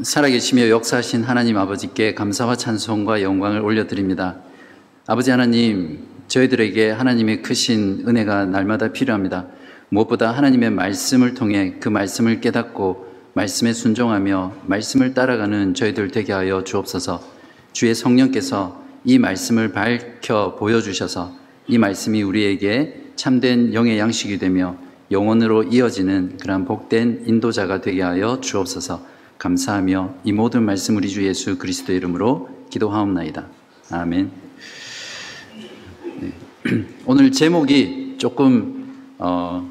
살아계시며 역사하신 하나님 아버지께 감사와 찬송과 영광을 올려드립니다. 아버지 하나님, 저희들에게 하나님의 크신 은혜가 날마다 필요합니다. 무엇보다 하나님의 말씀을 통해 그 말씀을 깨닫고 말씀에 순종하며 말씀을 따라가는 저희들 되게 하여 주옵소서 주의 성령께서 이 말씀을 밝혀 보여주셔서 이 말씀이 우리에게 참된 영의 양식이 되며 영원으로 이어지는 그러한 복된 인도자가 되게 하여 주옵소서 감사하며 이 모든 말씀 우리 주 예수 그리스도 이름으로 기도하옵나이다. 아멘. 네. 오늘 제목이 조금 어,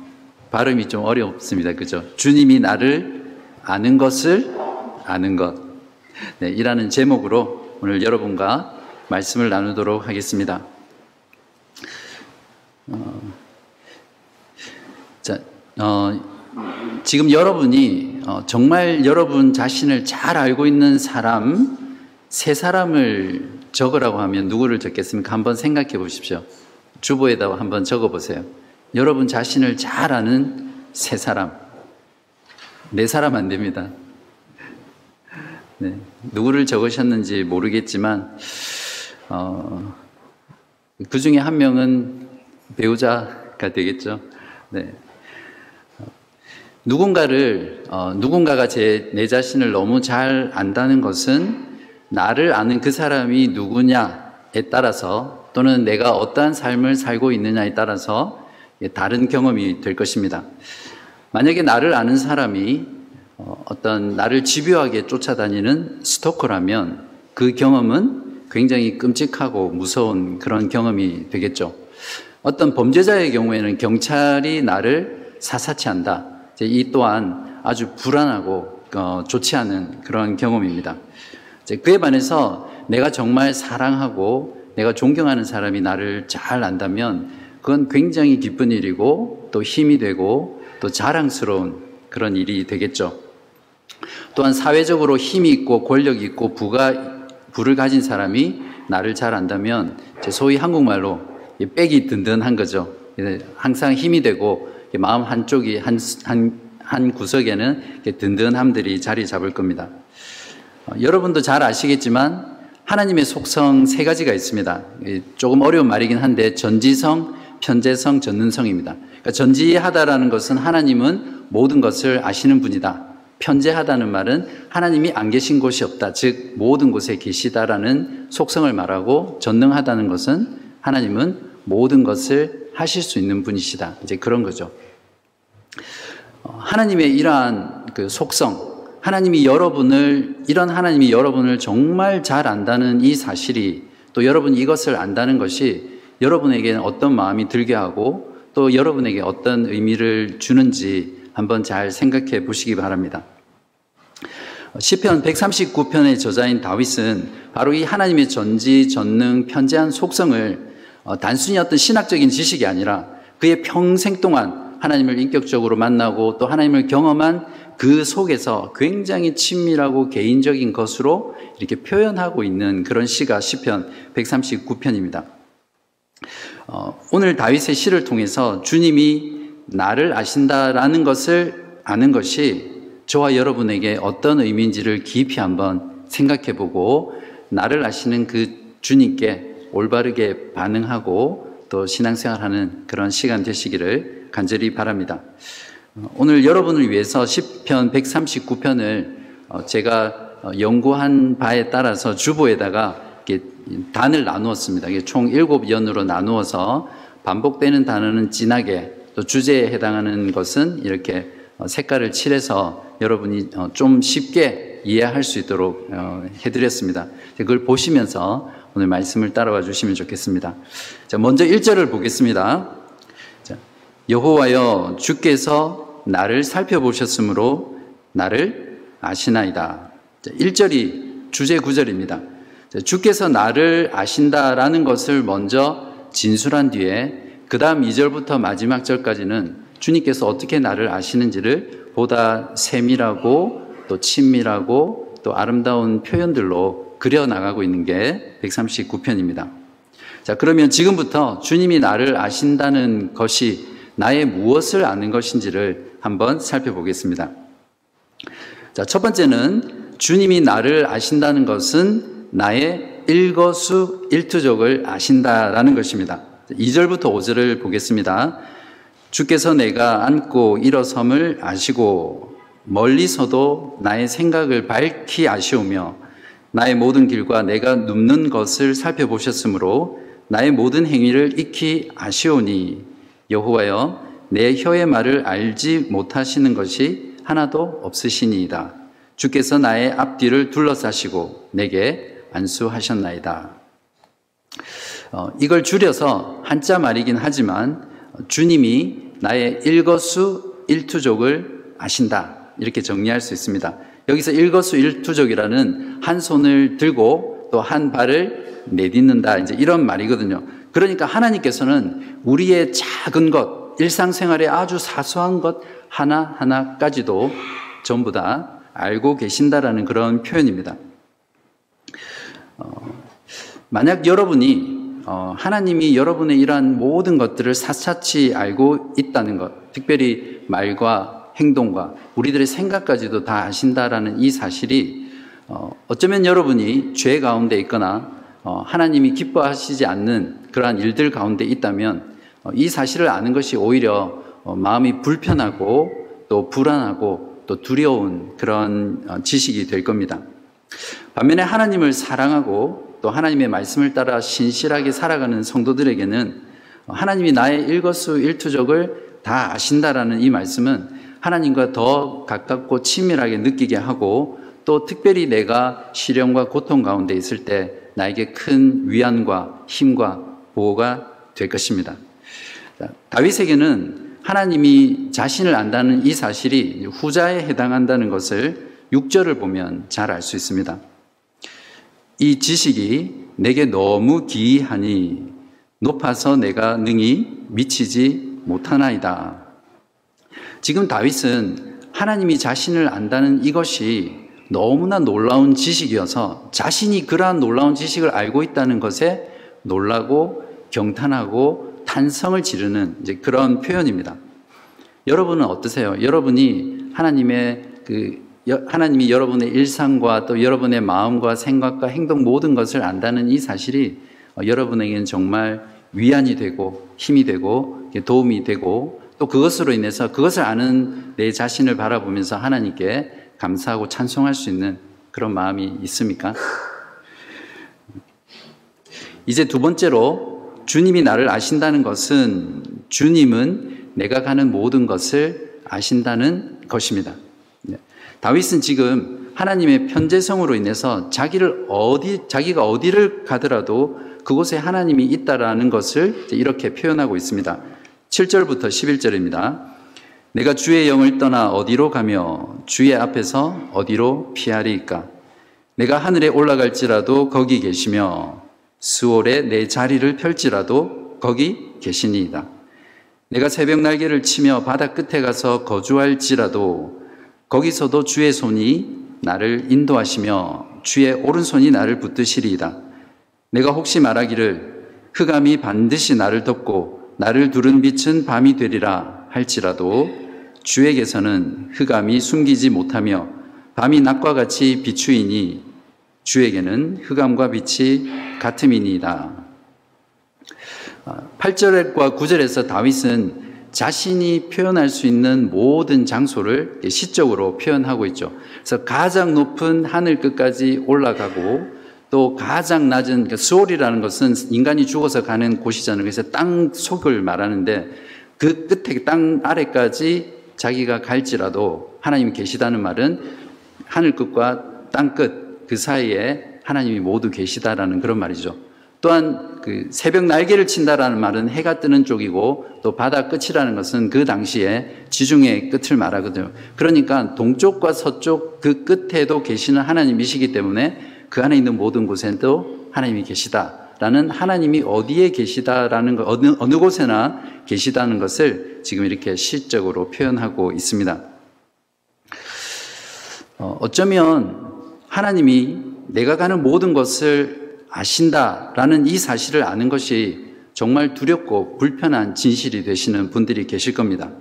발음이 좀 어렵습니다. 그죠? 주님이 나를 아는 것을 아는 것. 네, 이라는 제목으로 오늘 여러분과 말씀을 나누도록 하겠습니다. 어, 자, 어, 지금 여러분이 어, 정말 여러분 자신을 잘 알고 있는 사람 세 사람을 적으라고 하면 누구를 적겠습니까? 한번 생각해 보십시오. 주보에다 한번 적어 보세요. 여러분 자신을 잘 아는 세 사람. 네 사람 안 됩니다. 네, 누구를 적으셨는지 모르겠지만, 어, 그 중에 한 명은 배우자가 되겠죠. 네. 누군가를 어, 누군가가 제 내 자신을 너무 잘 안다는 것은 나를 아는 그 사람이 누구냐에 따라서 또는 내가 어떠한 삶을 살고 있느냐에 따라서 다른 경험이 될 것입니다. 만약에 나를 아는 사람이 어, 어떤 나를 집요하게 쫓아다니는 스토커라면 그 경험은 굉장히 끔찍하고 무서운 그런 경험이 되겠죠. 어떤 범죄자의 경우에는 경찰이 나를 사사치 한다. 이 또한 아주 불안하고 어, 좋지 않은 그런 경험입니다. 그에 반해서 내가 정말 사랑하고 내가 존경하는 사람이 나를 잘 안다면 그건 굉장히 기쁜 일이고 또 힘이 되고 또 자랑스러운 그런 일이 되겠죠. 또한 사회적으로 힘이 있고 권력이 있고 부가 부를 가진 사람이 나를 잘 안다면 소위 한국말로 빽이 든든한 거죠. 항상 힘이 되고 마음 한쪽이 한, 한, 한 구석에는 든든함들이 자리 잡을 겁니다. 어, 여러분도 잘 아시겠지만 하나님의 속성 세 가지가 있습니다. 조금 어려운 말이긴 한데 전지성, 편재성, 전능성입니다. 그러니까 전지하다라는 것은 하나님은 모든 것을 아시는 분이다. 편재하다는 말은 하나님이 안 계신 곳이 없다. 즉 모든 곳에 계시다라는 속성을 말하고 전능하다는 것은 하나님은 모든 것을 하실 수 있는 분이시다. 이제 그런 거죠. 어, 하나님의 이러한 그 속성, 하나님이 여러분을, 이런 하나님이 여러분을 정말 잘 안다는 이 사실이 또 여러분이 이것을 안다는 것이 여러분에게는 어떤 마음이 들게 하고 또 여러분에게 어떤 의미를 주는지 한번 잘 생각해 보시기 바랍니다. 시편 139편의 저자인 다윗은 바로 이 하나님의 전지, 전능, 편재한 속성을 어, 단순히 어떤 신학적인 지식이 아니라 그의 평생 동안 하나님을 인격적으로 만나고 또 하나님을 경험한 그 속에서 굉장히 친밀하고 개인적인 것으로 이렇게 표현하고 있는 그런 시가 시편 139편입니다. 어, 오늘 다윗의 시를 통해서 주님이 나를 아신다라는 것을 아는 것이 저와 여러분에게 어떤 의미인지를 깊이 한번 생각해 보고 나를 아시는 그 주님께 올바르게 반응하고 또 신앙생활하는 그런 시간 되시기를 간절히 바랍니다. 오늘 여러분을 위해서 10편 139편을 어, 제가 어, 연구한 바에 따라서 주보에다가 단을 나누었습니다. 총 7연으로 나누어서 반복되는 단어는 진하게 또 주제에 해당하는 것은 이렇게 어, 색깔을 칠해서 여러분이 좀 쉽게 이해할 수 있도록 해드렸습니다. 그걸 보시면서 오늘 말씀을 따라와 주시면 좋겠습니다. 자, 먼저 1절을 보겠습니다. 여호와여 주께서 나를 살펴보셨으므로 나를 아시나이다. 1절이 주제 구절입니다. 주께서 나를 아신다라는 것을 먼저 진술한 뒤에 그 다음 2절부터 마지막 절까지는 주님께서 어떻게 나를 아시는지를 보다 세밀하고 또 친밀하고 또 아름다운 표현들로 그려나가고 있는 게 139편입니다. 자, 그러면 지금부터 주님이 나를 아신다는 것이 나의 무엇을 아는 것인지를 한번 살펴보겠습니다. 자, 첫 번째는 주님이 나를 아신다는 것은 나의 일거수 일투족을 아신다라는 것입니다. 2절부터 5절을 보겠습니다. 주께서 내가 앉고 일어섬을 아시고 멀리서도 나의 생각을 밝히 아시오며 나의 모든 길과 내가 눕는 것을 살펴보셨으므로 나의 모든 행위를 익히 아시오니 여호와여 내 혀의 말을 알지 못하시는 것이 하나도 없으시니이다. 주께서 나의 앞뒤를 둘러싸시고 내게 안수하셨나이다. 어, 이걸 줄여서 한자 말이긴 하지만 주님이 나의 일거수 일투족을 아신다. 이렇게 정리할 수 있습니다. 여기서 일거수 일투족이라는 한 손을 들고 또 한 발을 내딛는다. 이제 이런 말이거든요. 그러니까 하나님께서는 우리의 작은 것, 일상생활의 아주 사소한 것 하나하나까지도 전부 다 알고 계신다라는 그런 표현입니다. 어, 만약 여러분이 어, 하나님이 여러분의 이러한 모든 것들을 사사치 알고 있다는 것, 특별히 말과 행동과 우리들의 생각까지도 다 아신다라는 이 사실이 어, 어쩌면 여러분이 죄 가운데 있거나 어, 하나님이 기뻐하시지 않는 그러한 일들 가운데 있다면 어, 이 사실을 아는 것이 오히려 어, 마음이 불편하고 또 불안하고 또 두려운 그런 어, 지식이 될 겁니다. 반면에 하나님을 사랑하고 또 하나님의 말씀을 따라 신실하게 살아가는 성도들에게는 하나님이 나의 일거수 일투족을 다 아신다라는 이 말씀은 하나님과 더 가깝고 친밀하게 느끼게 하고 또 특별히 내가 시련과 고통 가운데 있을 때 나에게 큰 위안과 힘과 보호가 될 것입니다. 다윗에게는 하나님이 자신을 안다는 이 사실이 후자에 해당한다는 것을 6절을 보면 잘 알 수 있습니다. 이 지식이 내게 너무 기이하니 높아서 내가 능히 미치지 못하나이다. 지금 다윗은 하나님이 자신을 안다는 이것이 너무나 놀라운 지식이어서 자신이 그러한 놀라운 지식을 알고 있다는 것에 놀라고 경탄하고 탄성을 지르는 이제 그런 표현입니다. 여러분은 어떠세요? 여러분이 하나님의 그 하나님이 여러분의 일상과 또 여러분의 마음과 생각과 행동 모든 것을 안다는 이 사실이 어, 여러분에게는 정말 위안이 되고 힘이 되고 도움이 되고 또 그것으로 인해서 그것을 아는 내 자신을 바라보면서 하나님께 감사하고 찬송할 수 있는 그런 마음이 있습니까? 이제 두 번째로 주님이 나를 아신다는 것은 주님은 내가 가는 모든 것을 아신다는 것입니다. 다윗은 지금 하나님의 편재성으로 인해서 자기를 어디 자기가 어디를 가더라도 그곳에 하나님이 있다라는 것을 이렇게 표현하고 있습니다. 7절부터 11절입니다. 내가 주의 영을 떠나 어디로 가며 주의 앞에서 어디로 피하리까? 내가 하늘에 올라갈지라도 거기 계시며 수월에 내 자리를 펼지라도 거기 계시니이다. 내가 새벽 날개를 치며 바다 끝에 가서 거주할지라도 거기서도 주의 손이 나를 인도하시며 주의 오른손이 나를 붙드시리이다. 내가 혹시 말하기를 흑암이 반드시 나를 덮고 나를 두른 빛은 밤이 되리라 할지라도 주에게서는 흑암이 숨기지 못하며 밤이 낮과 같이 비추이니 주에게는 흑암과 빛이 같음이니이다. 8절과 아, 9절에서 다윗은 자신이 표현할 수 있는 모든 장소를 시적으로 표현하고 있죠. 그래서 가장 높은 하늘 끝까지 올라가고 또 가장 낮은 그러니까 수월이라는 것은 인간이 죽어서 가는 곳이잖아요. 그래서 땅 속을 말하는데 그 끝에 땅 아래까지 자기가 갈지라도 하나님이 계시다는 말은 하늘 끝과 땅 끝 그 사이에 하나님이 모두 계시다라는 그런 말이죠. 또한 그 새벽 날개를 친다라는 말은 해가 뜨는 쪽이고 또 바다 끝이라는 것은 그 당시에 지중해 끝을 말하거든요. 그러니까 동쪽과 서쪽 그 끝에도 계시는 하나님이시기 때문에 그 안에 있는 모든 곳에도 하나님이 계시다 라는 하나님이 어디에 계시다라는 것, 어느, 어느 곳에나 계시다는 것을 지금 이렇게 시적으로 표현하고 있습니다. 어, 어쩌면 하나님이 내가 가는 모든 것을 아신다라는 이 사실을 아는 것이 정말 두렵고 불편한 진실이 되시는 분들이 계실 겁니다.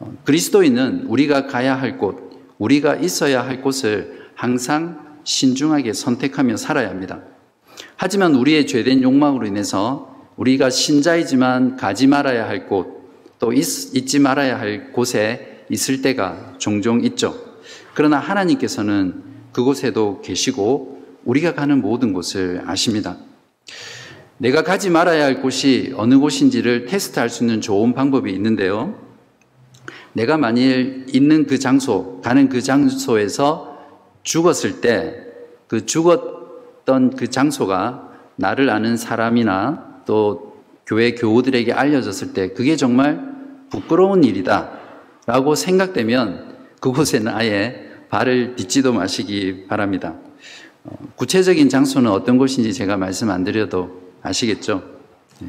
어, 그리스도인은 우리가 가야 할 곳, 우리가 있어야 할 곳을 항상 신중하게 선택하며 살아야 합니다. 하지만 우리의 죄된 욕망으로 인해서 우리가 신자이지만 가지 말아야 할 곳, 또 있, 지 말아야 할 곳에 있을 때가 종종 있죠. 그러나 하나님께서는 그곳에도 계시고 우리가 가는 모든 곳을 아십니다. 내가 가지 말아야 할 곳이 어느 곳인지를 테스트할 수 있는 좋은 방법이 있는데요. 내가 만일 있는 그 장소, 가는 그 장소에서 죽었을 때 그 죽었 던그 장소가 나를 아는 사람이나 또 교회 교우들에게 알려졌을 때 그게 정말 부끄러운 일이다 라고 생각되면 그곳에는 아예 발을 딛지도 마시기 바랍니다. 어, 구체적인 장소는 어떤 곳인지 제가 말씀 안 드려도 아시겠죠? 네.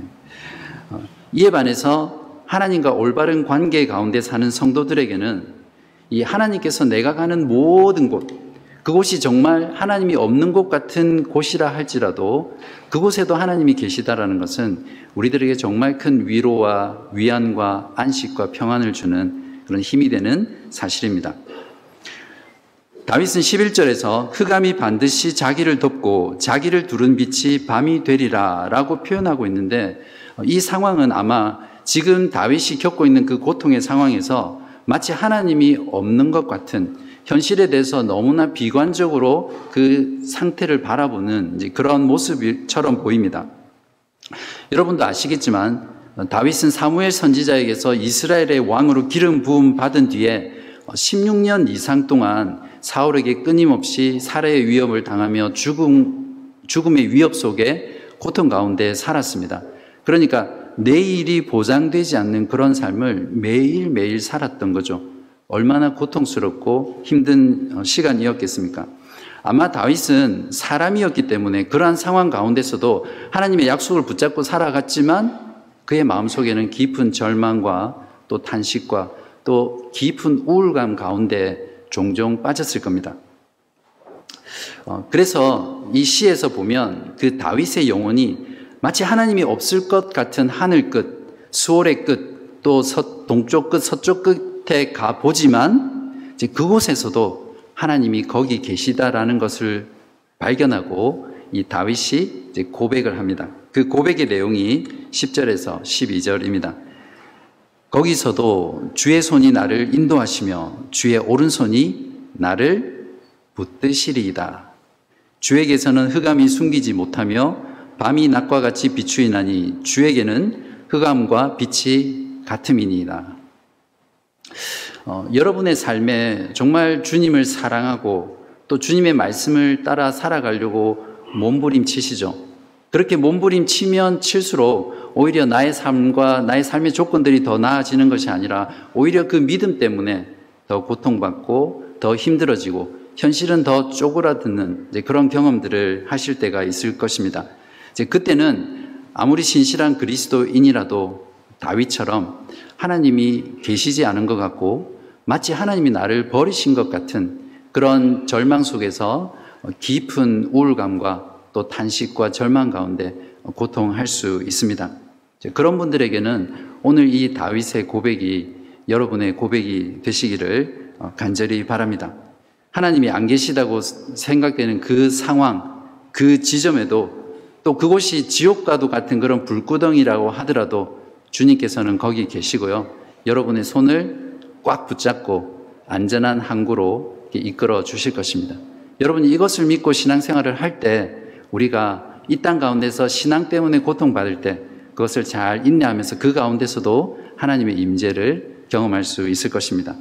어, 이에 반해서 하나님과 올바른 관계 가운데 사는 성도들에게는 이 하나님께서 내가 가는 모든 곳, 그곳이 정말 하나님이 없는 곳 같은 곳이라 할지라도 그곳에도 하나님이 계시다라는 것은 우리들에게 정말 큰 위로와 위안과 안식과 평안을 주는 그런 힘이 되는 사실입니다. 다윗은 11절에서 흑암이 반드시 자기를 덮고 자기를 두른 빛이 밤이 되리라 라고 표현하고 있는데 이 상황은 아마 지금 다윗이 겪고 있는 그 고통의 상황에서 마치 하나님이 없는 것 같은 현실에 대해서 너무나 비관적으로 그 상태를 바라보는 그런 모습처럼 보입니다. 여러분도 아시겠지만 다윗은 사무엘 선지자에게서 이스라엘의 왕으로 기름 부음 받은 뒤에 16년 이상 동안 사울에게 끊임없이 살해의 위협을 당하며 죽음, 죽음의 위협 속에 고통 가운데 살았습니다. 그러니까 내일이 보장되지 않는 그런 삶을 매일매일 살았던 거죠. 얼마나 고통스럽고 힘든 어, 시간이었겠습니까? 아마 다윗은 사람이었기 때문에 그러한 상황 가운데서도 하나님의 약속을 붙잡고 살아갔지만 그의 마음속에는 깊은 절망과 또 탄식과 또 깊은 우울감 가운데 종종 빠졌을 겁니다. 어, 그래서 이 시에서 보면 그 다윗의 영혼이 마치 하나님이 없을 것 같은 하늘 끝, 수월의 끝, 또 서, 동쪽 끝, 서쪽 끝 에 가 보지만 그곳에서도 하나님이 거기 계시다라는 것을 발견하고 이 다윗이 고백을 합니다. 그 고백의 내용이 10절에서 12절입니다. 거기서도 주의 손이 나를 인도하시며 주의 오른손이 나를 붙드시리이다. 주에게서는 흑암이 숨기지 못하며 밤이 낮과 같이 비추이나니 주에게는 흑암과 빛이 같음이니이다. 어, 여러분의 삶에 정말 주님을 사랑하고 또 주님의 말씀을 따라 살아가려고 몸부림치시죠. 그렇게 몸부림치면 칠수록 오히려 나의 삶과 나의 삶의 조건들이 더 나아지는 것이 아니라 오히려 그 믿음 때문에 더 고통받고 더 힘들어지고 현실은 더 쪼그라드는 그런 경험들을 하실 때가 있을 것입니다. 이제 그때는 아무리 신실한 그리스도인이라도 다윗처럼 하나님이 계시지 않은 것 같고 마치 하나님이 나를 버리신 것 같은 그런 절망 속에서 깊은 우울감과 또 탄식과 절망 가운데 고통할 수 있습니다. 그런 분들에게는 오늘 이 다윗의 고백이 여러분의 고백이 되시기를 어, 간절히 바랍니다. 하나님이 안 계시다고 생각되는 그 상황, 그 지점에도 또 그곳이 지옥과도 같은 그런 불구덩이라고 하더라도 주님께서는 거기 계시고요. 여러분의 손을 꽉 붙잡고 안전한 항구로 이끌어 주실 것입니다. 여러분이 이것을 믿고 신앙생활을 할 때 우리가 이 땅 가운데서 신앙 때문에 고통받을 때 그것을 잘 인내하면서 그 가운데서도 하나님의 임재를 경험할 수 있을 것입니다.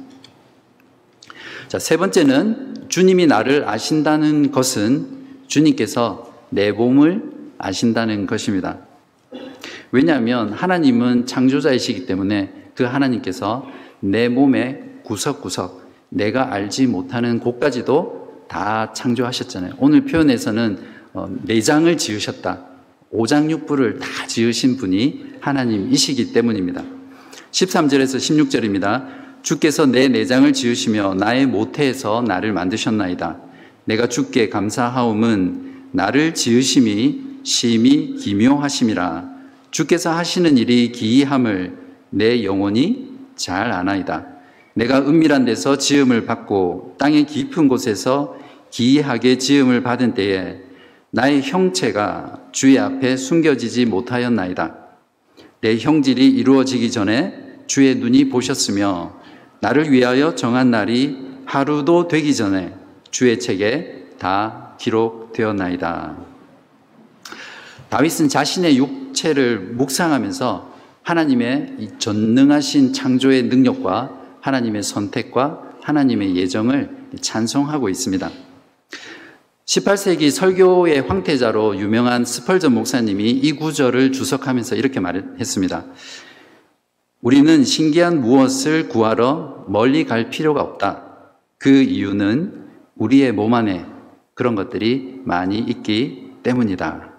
자, 세 번째는 주님이 나를 아신다는 것은 주님께서 내 몸을 아신다는 것입니다. 왜냐하면 하나님은 창조자이시기 때문에 그 하나님께서 내 몸의 구석구석 내가 알지 못하는 곳까지도 다 창조하셨잖아요. 오늘 표현에서는 어, 내장을 지으셨다. 오장육부를 다 지으신 분이 하나님이시기 때문입니다. 13절에서 16절입니다. 주께서 내 내장을 지으시며 나의 모태에서 나를 만드셨나이다. 내가 주께 감사하옴은 나를 지으심이 심히 기묘하심이라. 주께서 하시는 일이 기이함을 내 영혼이 잘 아나이다. 내가 은밀한 데서 지음을 받고 땅의 깊은 곳에서 기이하게 지음을 받은 때에 나의 형체가 주의 앞에 숨겨지지 못하였나이다. 내 형질이 이루어지기 전에 주의 눈이 보셨으며 나를 위하여 정한 날이 하루도 되기 전에 주의 책에 다 기록되었나이다. 다윗은 자신의 육 체를 묵상하면서 하나님의 전능하신 창조의 능력과 하나님의 선택과 하나님의 예정을 찬송하고 있습니다. 18세기 설교의 황태자로 유명한 스펄전 목사님이 이 구절을 주석하면서 이렇게 말했습니다. 우리는 신기한 무엇을 구하러 멀리 갈 필요가 없다. 그 이유는 우리의 몸 안에 그런 것들이 많이 있기 때문이다.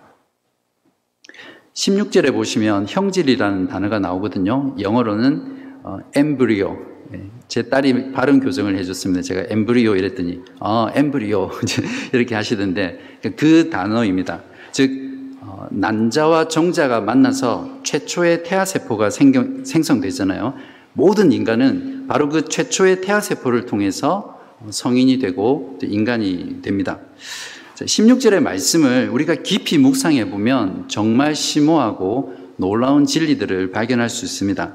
16절에 보시면 형질이라는 단어가 나오거든요. 영어로는 어, 엠브리오. 예, 제 딸이 발음 교정을 해줬습니다. 제가 엠브리오 이랬더니 어, 엠브리오 이렇게 하시던데 그 단어입니다. 즉 어, 난자와 정자가 만나서 최초의 태아 세포가 생겨, 생성되잖아요. 모든 인간은 바로 그 최초의 태아 세포를 통해서 성인이 되고 인간이 됩니다. 16절의 말씀을 우리가 깊이 묵상해 보면 정말 심오하고 놀라운 진리들을 발견할 수 있습니다.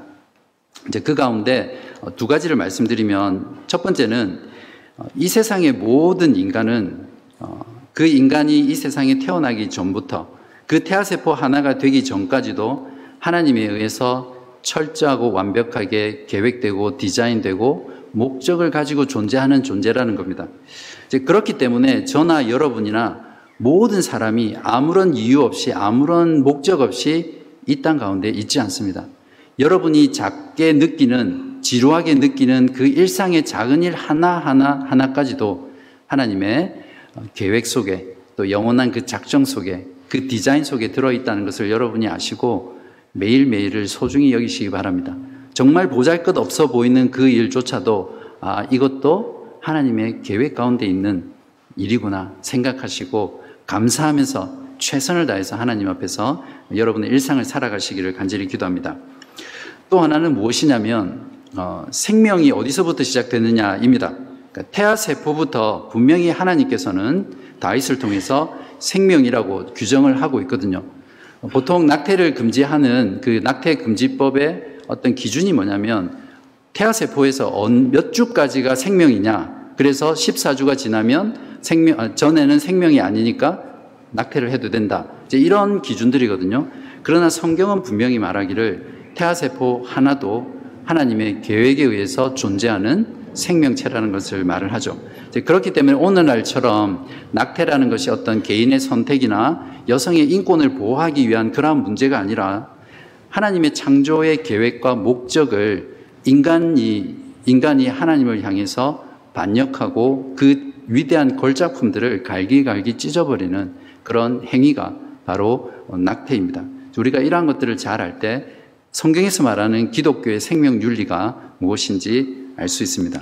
이제 그 가운데 두 가지를 말씀드리면 첫 번째는 이 세상의 모든 인간은 어, 그 인간이 이 세상에 태어나기 전부터 그 태아세포 하나가 되기 전까지도 하나님에 의해서 철저하고 완벽하게 계획되고 디자인되고 목적을 가지고 존재하는 존재라는 겁니다. 그렇기 때문에 저나 여러분이나 모든 사람이 아무런 이유 없이 아무런 목적 없이 이 땅 가운데 있지 않습니다. 여러분이 작게 느끼는 지루하게 느끼는 그 일상의 작은 일 하나하나 하나까지도 하나님의 계획 속에 또 영원한 그 작정 속에 그 디자인 속에 들어 있다는 것을 여러분이 아시고 매일매일을 소중히 여기시기 바랍니다. 정말 보잘 것 없어 보이는 그 일조차도 아, 이것도 하나님의 계획 가운데 있는 일이구나 생각하시고 감사하면서 최선을 다해서 하나님 앞에서 여러분의 일상을 살아가시기를 간절히 기도합니다. 또 하나는 무엇이냐면 어, 생명이 어디서부터 시작되느냐입니다. 그러니까 태아 세포부터 분명히 하나님께서는 다윗을 통해서 생명이라고 규정을 하고 있거든요. 보통 낙태를 금지하는 그 낙태 금지법의 어떤 기준이 뭐냐면 태아세포에서 몇 주까지가 생명이냐. 그래서 14주가 지나면 생명, 아, 전에는 생명이 아니니까 낙태를 해도 된다. 이제 이런 기준들이거든요. 그러나 성경은 분명히 말하기를 태아세포 하나도 하나님의 계획에 의해서 존재하는 생명체라는 것을 말을 하죠. 그렇기 때문에 오늘날처럼 낙태라는 것이 어떤 개인의 선택이나 여성의 인권을 보호하기 위한 그러한 문제가 아니라 하나님의 창조의 계획과 목적을 인간이, 인간이 하나님을 향해서 반역하고 그 위대한 걸작품들을 갈기갈기 찢어버리는 그런 행위가 바로 낙태입니다. 우리가 이러한 것들을 잘 알 때 성경에서 말하는 기독교의 생명 윤리가 무엇인지 알 수 있습니다.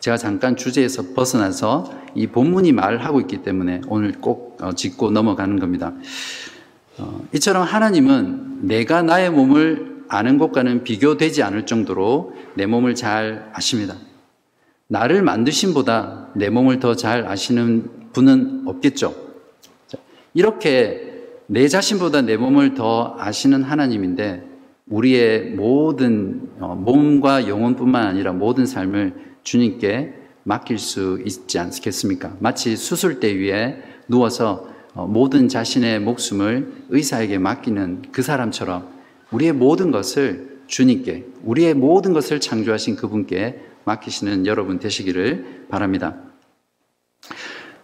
제가 잠깐 주제에서 벗어나서 이 본문이 말하고 있기 때문에 오늘 꼭 어, 짚고 넘어가는 겁니다. 어, 이처럼 하나님은 내가 나의 몸을 아는 것과는 비교되지 않을 정도로 내 몸을 잘 아십니다. 나를 만드신 보다 내 몸을 더 잘 아시는 분은 없겠죠. 이렇게 내 자신보다 내 몸을 더 아시는 하나님인데 우리의 모든 어, 몸과 영혼뿐만 아니라 모든 삶을 주님께 맡길 수 있지 않겠습니까? 마치 수술대 위에 누워서 어, 모든 자신의 목숨을 의사에게 맡기는 그 사람처럼 우리의 모든 것을 주님께, 우리의 모든 것을 창조하신 그분께 맡기시는 여러분 되시기를 바랍니다.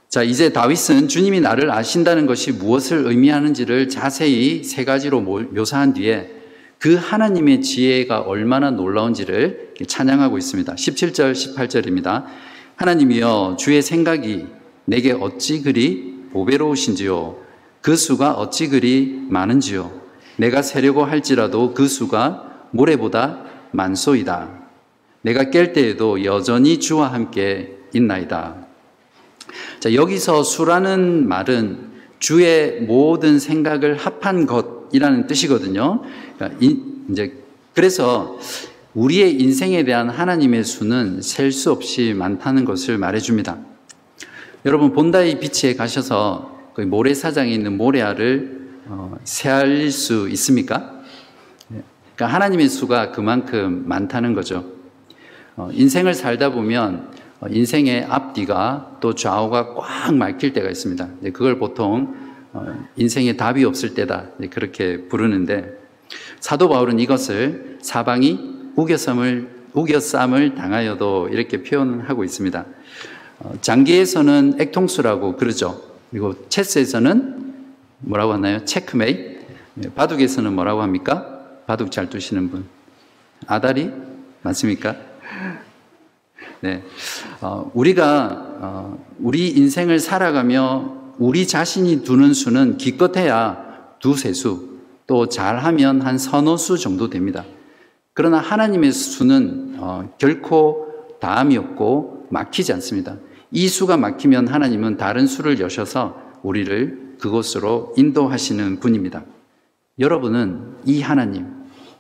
자, 이제 다윗은 주님이 나를 아신다는 것이 무엇을 의미하는지를 자세히 세 가지로 묘사한 뒤에 그 하나님의 지혜가 얼마나 놀라운지를 찬양하고 있습니다. 17절, 18절입니다. 하나님이여, 주의 생각이 내게 어찌 그리 보배로우신지요. 그 수가 어찌 그리 많은지요. 내가 세려고 할지라도 그 수가 모래보다 만소이다. 내가 깰 때에도 여전히 주와 함께 있나이다. 자, 여기서 수라는 말은 주의 모든 생각을 합한 것이라는 뜻이거든요. 그러니까 이제 그래서 우리의 인생에 대한 하나님의 수는 셀 수 없이 많다는 것을 말해줍니다. 여러분 본다이 비치에 가셔서 그 모래사장에 있는 모래알을 어, 세알 수 있습니까? 예. 그러니까 하나님의 수가 그만큼 많다는 거죠. 어, 인생을 살다 보면 어, 인생의 앞뒤가 또 좌우가 꽉 막힐 때가 있습니다. 그걸 보통 어, 인생에 답이 없을 때다 그렇게 부르는데 사도 바울은 이것을 사방이 우겨쌈을 우겨쌈을 당하여도 이렇게 표현하고 있습니다. 장기에서는 액통수라고 그러죠. 그리고 체스에서는 뭐라고 하나요? 체크메이. 네, 바둑에서는 뭐라고 합니까? 바둑 잘 두시는 분. 아다리? 맞습니까? 네. 어, 우리가, 어, 우리 인생을 살아가며 우리 자신이 두는 수는 기껏해야 두세 수, 또 잘하면 한 서너 수 정도 됩니다. 그러나 하나님의 수는 어, 결코 다함이 없고 막히지 않습니다. 이 수가 막히면 하나님은 다른 수를 여셔서 우리를 그곳으로 인도하시는 분입니다. 여러분은 이 하나님,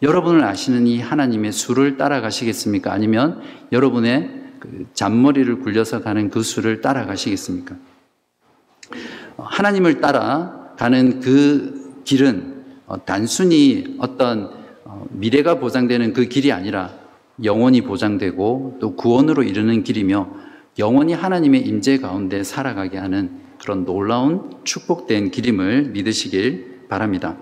여러분을 아시는 이 하나님의 수를 따라가시겠습니까? 아니면 여러분의 그 잔머리를 굴려서 가는 그 수를 따라가시겠습니까? 하나님을 따라가는 그 길은 어, 단순히 어떤 어, 미래가 보장되는 그 길이 아니라 영원히 보장되고 또 구원으로 이르는 길이며 영원히 하나님의 임재 가운데 살아가게 하는 그런 놀라운 축복된 길임을 믿으시길 바랍니다.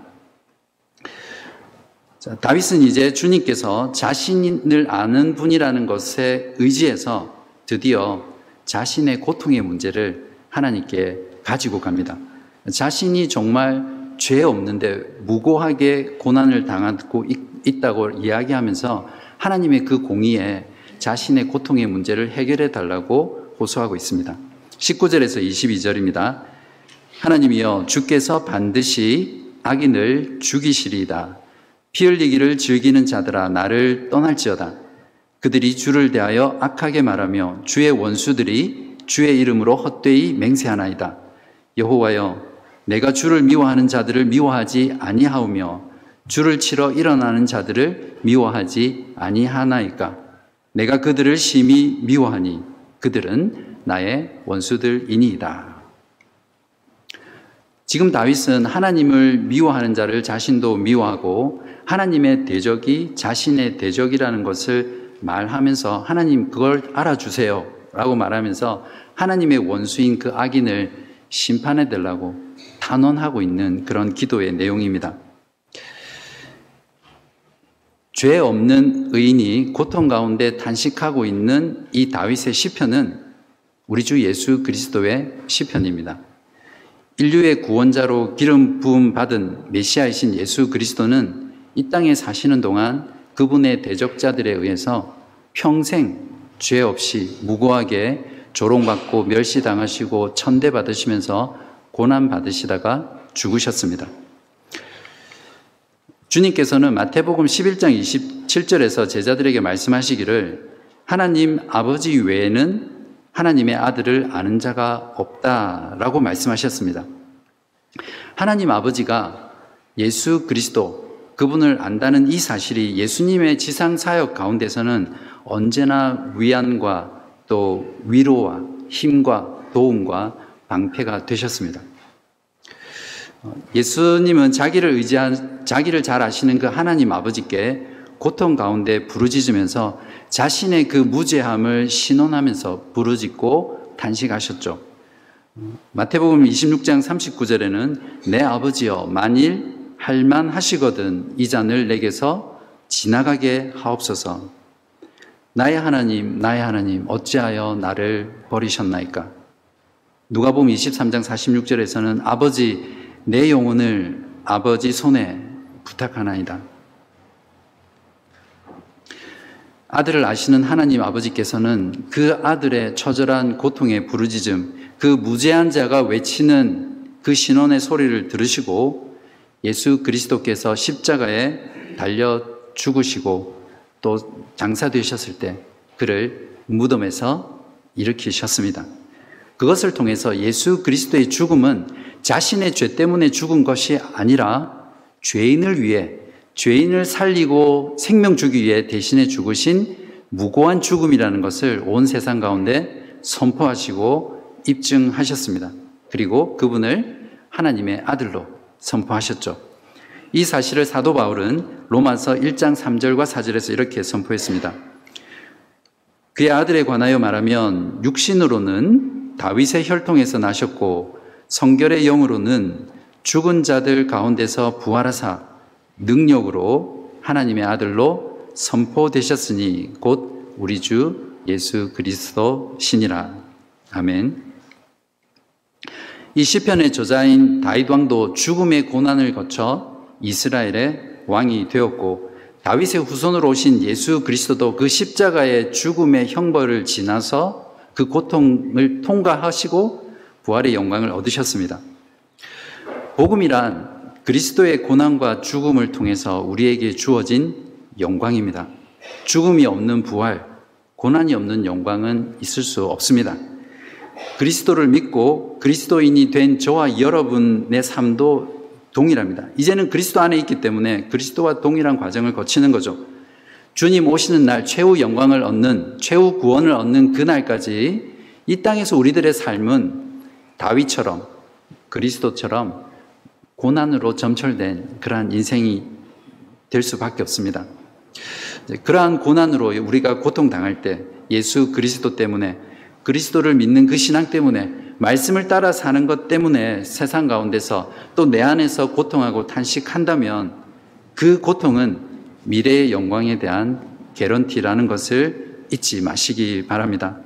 자, 다윗은 이제 주님께서 자신을 아는 분이라는 것에 의지해서 드디어 자신의 고통의 문제를 하나님께 가지고 갑니다. 자신이 정말 죄 없는데 무고하게 고난을 당하고 있다고 이야기하면서 하나님의 그 공의에 자신의 고통의 문제를 해결해 달라고 호소하고 있습니다. 19절에서 22절입니다. 하나님이여 주께서 반드시 악인을 죽이시리이다. 피 흘리기를 즐기는 자들아 나를 떠날지어다. 그들이 주를 대하여 악하게 말하며 주의 원수들이 주의 이름으로 헛되이 맹세하나이다. 여호와여 내가 주를 미워하는 자들을 미워하지 아니하오며 주를 치러 일어나는 자들을 미워하지 아니하나이까. 내가 그들을 심히 미워하니 그들은 나의 원수들이니이다. 지금 다윗은 하나님을 미워하는 자를 자신도 미워하고 하나님의 대적이 자신의 대적이라는 것을 말하면서 하나님 그걸 알아주세요 라고 말하면서 하나님의 원수인 그 악인을 심판해 달라고 탄원하고 있는 그런 기도의 내용입니다. 죄 없는 의인이 고통 가운데 단식하고 있는 이 다윗의 시편은 우리 주 예수 그리스도의 시편입니다. 인류의 구원자로 기름 부음 받은 메시아이신 예수 그리스도는 이 땅에 사시는 동안 그분의 대적자들에 의해서 평생 죄 없이 무고하게 조롱받고 멸시당하시고 천대받으시면서 고난받으시다가 죽으셨습니다. 주님께서는 마태복음 11장 27절에서 제자들에게 말씀하시기를 하나님 아버지 외에는 하나님의 아들을 아는 자가 없다라고 말씀하셨습니다. 하나님 아버지가 예수 그리스도 그분을 안다는 이 사실이 예수님의 지상 사역 가운데서는 언제나 위안과 또 위로와 힘과 도움과 방패가 되셨습니다. 어, 예수님은 자기를 의지한, 자기를 잘 아시는 그 하나님 아버지께 고통 가운데 부르짖으면서 자신의 그 무죄함을 신원하면서 부르짖고 단식하셨죠. 마태복음 26장 39절에는 내 아버지여 만일 할만 하시거든 이 잔을 내게서 지나가게 하옵소서. 나의 하나님, 나의 하나님, 어찌하여 나를 버리셨나이까? 누가복음 23장 46절에서는 아버지 내 영혼을 아버지 손에 부탁하나이다. 아들을 아시는 하나님 아버지께서는 그 아들의 처절한 고통의 부르짖음, 그 무죄한 자가 외치는 그 신원의 소리를 들으시고 예수 그리스도께서 십자가에 달려 죽으시고 또 장사되셨을 때 그를 무덤에서 일으키셨습니다. 그것을 통해서 예수 그리스도의 죽음은 자신의 죄 때문에 죽은 것이 아니라 죄인을 위해 죄인을 살리고 생명 주기 위해 대신에 죽으신 무고한 죽음이라는 것을 온 세상 가운데 선포하시고 입증하셨습니다. 그리고 그분을 하나님의 아들로 선포하셨죠. 이 사실을 사도 바울은 로마서 1장 3절과 4절에서 이렇게 선포했습니다. 그의 아들에 관하여 말하면 육신으로는 다윗의 혈통에서 나셨고 성결의 영으로는 죽은 자들 가운데서 부활하사 능력으로 하나님의 아들로 선포되셨으니 곧 우리 주 예수 그리스도 신이라. 아멘. 이 시편의 저자인 다윗 왕도 죽음의 고난을 거쳐 이스라엘의 왕이 되었고 다윗의 후손으로 오신 예수 그리스도도 그 십자가의 죽음의 형벌을 지나서 그 고통을 통과하시고 부활의 영광을 얻으셨습니다. 복음이란 그리스도의 고난과 죽음을 통해서 우리에게 주어진 영광입니다. 죽음이 없는 부활, 고난이 없는 영광은 있을 수 없습니다. 그리스도를 믿고 그리스도인이 된 저와 여러분의 삶도 동일합니다. 이제는 그리스도 안에 있기 때문에 그리스도와 동일한 과정을 거치는 거죠. 주님 오시는 날 최후 영광을 얻는, 최후 구원을 얻는 그날까지 이 땅에서 우리들의 삶은 다윗처럼 그리스도처럼 고난으로 점철된 그러한 인생이 될 수밖에 없습니다. 그러한 고난으로 우리가 고통당할 때 예수 그리스도 때문에 그리스도를 믿는 그 신앙 때문에 말씀을 따라 사는 것 때문에 세상 가운데서 또 내 안에서 고통하고 탄식한다면 그 고통은 미래의 영광에 대한 개런티라는 것을 잊지 마시기 바랍니다.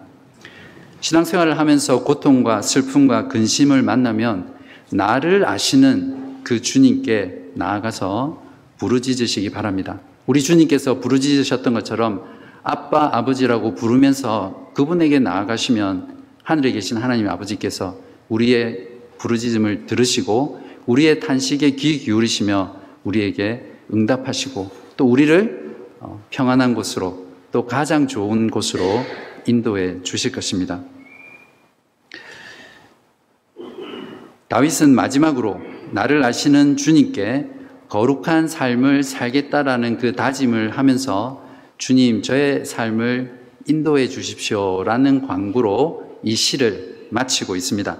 신앙생활을 하면서 고통과 슬픔과 근심을 만나면 나를 아시는 그 주님께 나아가서 부르짖으시기 바랍니다. 우리 주님께서 부르짖으셨던 것처럼 아빠, 아버지라고 부르면서 그분에게 나아가시면 하늘에 계신 하나님 아버지께서 우리의 부르짖음을 들으시고 우리의 탄식에 귀 기울이시며 우리에게 응답하시고 또 우리를 어, 평안한 곳으로 또 가장 좋은 곳으로 인도해 주실 것입니다. 다윗은 마지막으로 나를 아시는 주님께 거룩한 삶을 살겠다라는 그 다짐을 하면서 주님 저의 삶을 인도해 주십시오라는 광고로 이 시를 마치고 있습니다.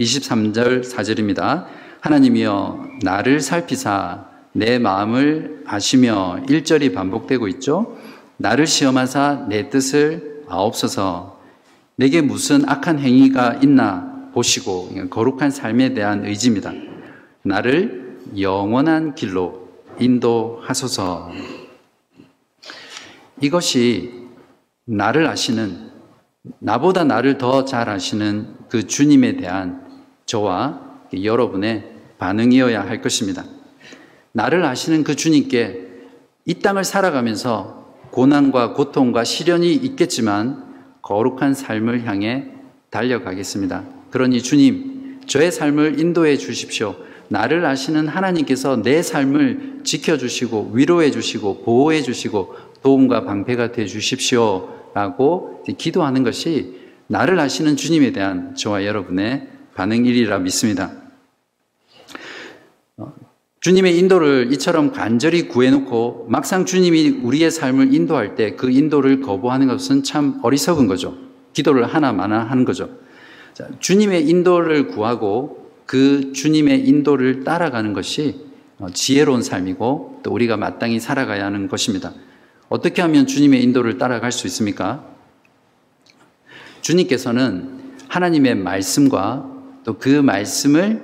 23절 4절입니다. 하나님이여 나를 살피사 내 마음을 아시며 1절이 반복되고 있죠. 나를 시험하사 내 뜻을 아옵소서 내게 무슨 악한 행위가 있나 보시고 거룩한 삶에 대한 의지입니다. 나를 영원한 길로 인도하소서. 이것이 나를 아시는, 나보다 나를 더 잘 아시는 그 주님에 대한 저와 여러분의 반응이어야 할 것입니다. 나를 아시는 그 주님께 이 땅을 살아가면서 고난과 고통과 시련이 있겠지만 거룩한 삶을 향해 달려가겠습니다. 그러니 주님, 저의 삶을 인도해 주십시오. 나를 아시는 하나님께서 내 삶을 지켜주시고 위로해 주시고 보호해 주시고 도움과 방패가 되 주십시오. 라고 기도하는 것이 나를 아시는 주님에 대한 저와 여러분의 반응이리라 믿습니다. 어, 주님의 인도를 이처럼 간절히 구해놓고 막상 주님이 우리의 삶을 인도할 때 그 인도를 거부하는 것은 참 어리석은 거죠. 기도를 하나마나 하는 거죠. 자, 주님의 인도를 구하고 그 주님의 인도를 따라가는 것이 어, 지혜로운 삶이고 또 우리가 마땅히 살아가야 하는 것입니다. 어떻게 하면 주님의 인도를 따라갈 수 있습니까? 주님께서는 하나님의 말씀과 또 그 말씀을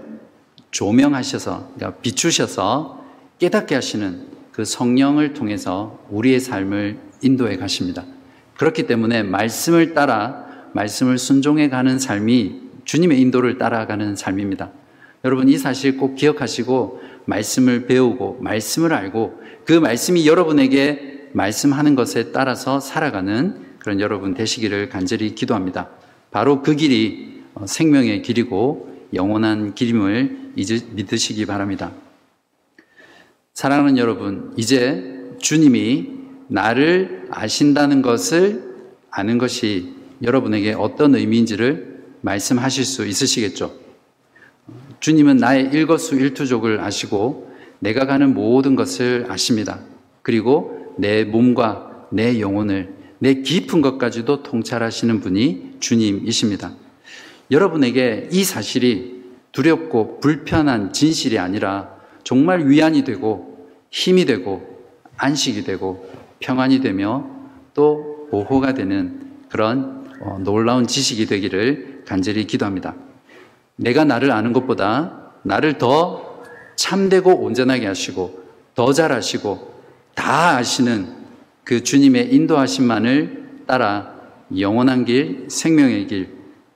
조명하셔서, 그러니까 비추셔서 깨닫게 하시는 그 성령을 통해서 우리의 삶을 인도해 가십니다. 그렇기 때문에 말씀을 따라 말씀을 순종해 가는 삶이 주님의 인도를 따라가는 삶입니다. 여러분 이 사실 꼭 기억하시고 말씀을 배우고 말씀을 알고 그 말씀이 여러분에게 말씀하는 것에 따라서 살아가는 그런 여러분 되시기를 간절히 기도합니다. 바로 그 길이 어, 생명의 길이고 영원한 길임을 믿으시기 바랍니다. 사랑하는 여러분, 이제 주님이 나를 아신다는 것을 아는 것이 여러분에게 어떤 의미인지를 말씀하실 수 있으시겠죠? 주님은 나의 일거수 일투족을 아시고 내가 가는 모든 것을 아십니다. 그리고 내 몸과 내 영혼을 내 깊은 것까지도 통찰하시는 분이 주님이십니다. 여러분에게 이 사실이 두렵고 불편한 진실이 아니라 정말 위안이 되고 힘이 되고 안식이 되고 평안이 되며 또 보호가 되는 그런 어, 놀라운 지식이 되기를 간절히 기도합니다. 내가 나를 아는 것보다 나를 더 참되고 온전하게 하시고 더 잘하시고 다 아시는 그 주님의 인도하심만을 따라 영원한 길, 생명의 길,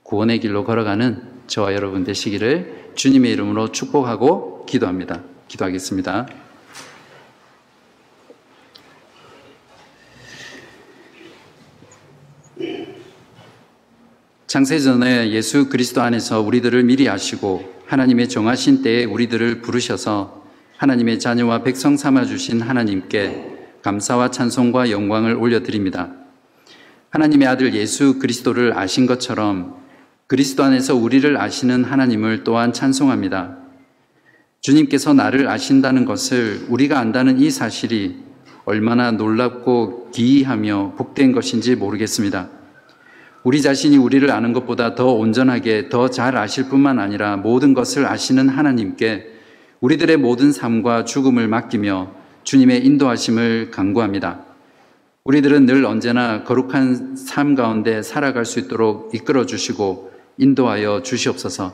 구원의 길로 걸어가는 저와 여러분 되시기를 주님의 이름으로 축복하고 기도합니다. 기도하겠습니다. 창세 전에 예수 그리스도 안에서 우리들을 미리 아시고 하나님의 정하신 때에 우리들을 부르셔서 하나님의 자녀와 백성 삼아 주신 하나님께 감사와 찬송과 영광을 올려드립니다. 하나님의 아들 예수 그리스도를 아신 것처럼 그리스도 안에서 우리를 아시는 하나님을 또한 찬송합니다. 주님께서 나를 아신다는 것을 우리가 안다는 이 사실이 얼마나 놀랍고 기이하며 복된 것인지 모르겠습니다. 우리 자신이 우리를 아는 것보다 더 온전하게 더 잘 아실 뿐만 아니라 모든 것을 아시는 하나님께 우리들의 모든 삶과 죽음을 맡기며 주님의 인도하심을 간구합니다. 우리들은 늘 언제나 거룩한 삶 가운데 살아갈 수 있도록 이끌어 주시고 인도하여 주시옵소서.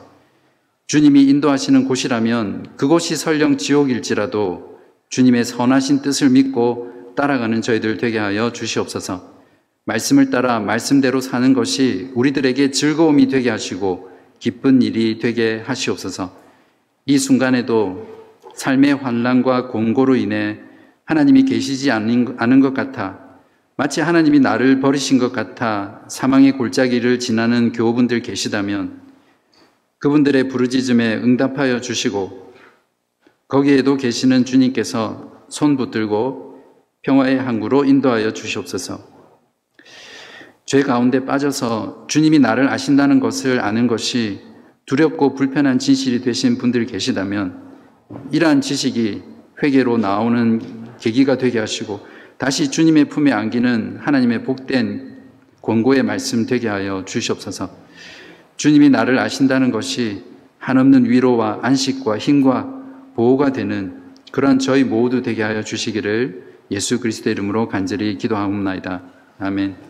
주님이 인도하시는 곳이라면 그곳이 설령 지옥일지라도 주님의 선하신 뜻을 믿고 따라가는 저희들 되게 하여 주시옵소서. 말씀을 따라 말씀대로 사는 것이 우리들에게 즐거움이 되게 하시고 기쁜 일이 되게 하시옵소서. 이 순간에도 삶의 환란과 공고로 인해 하나님이 계시지 않은 것 같아 마치 하나님이 나를 버리신 것 같아 사망의 골짜기를 지나는 교우분들 계시다면 그분들의 부르짖음에 응답하여 주시고 거기에도 계시는 주님께서 손 붙들고 평화의 항구로 인도하여 주시옵소서. 죄 가운데 빠져서 주님이 나를 아신다는 것을 아는 것이 두렵고 불편한 진실이 되신 분들 계시다면 이러한 지식이 회개로 나오는 계기가 되게 하시고 다시 주님의 품에 안기는 하나님의 복된 권고의 말씀 되게 하여 주시옵소서. 주님이 나를 아신다는 것이 한없는 위로와 안식과 힘과 보호가 되는 그러한 저희 모두 되게 하여 주시기를 예수 그리스도 이름으로 간절히 기도하옵나이다. 아멘.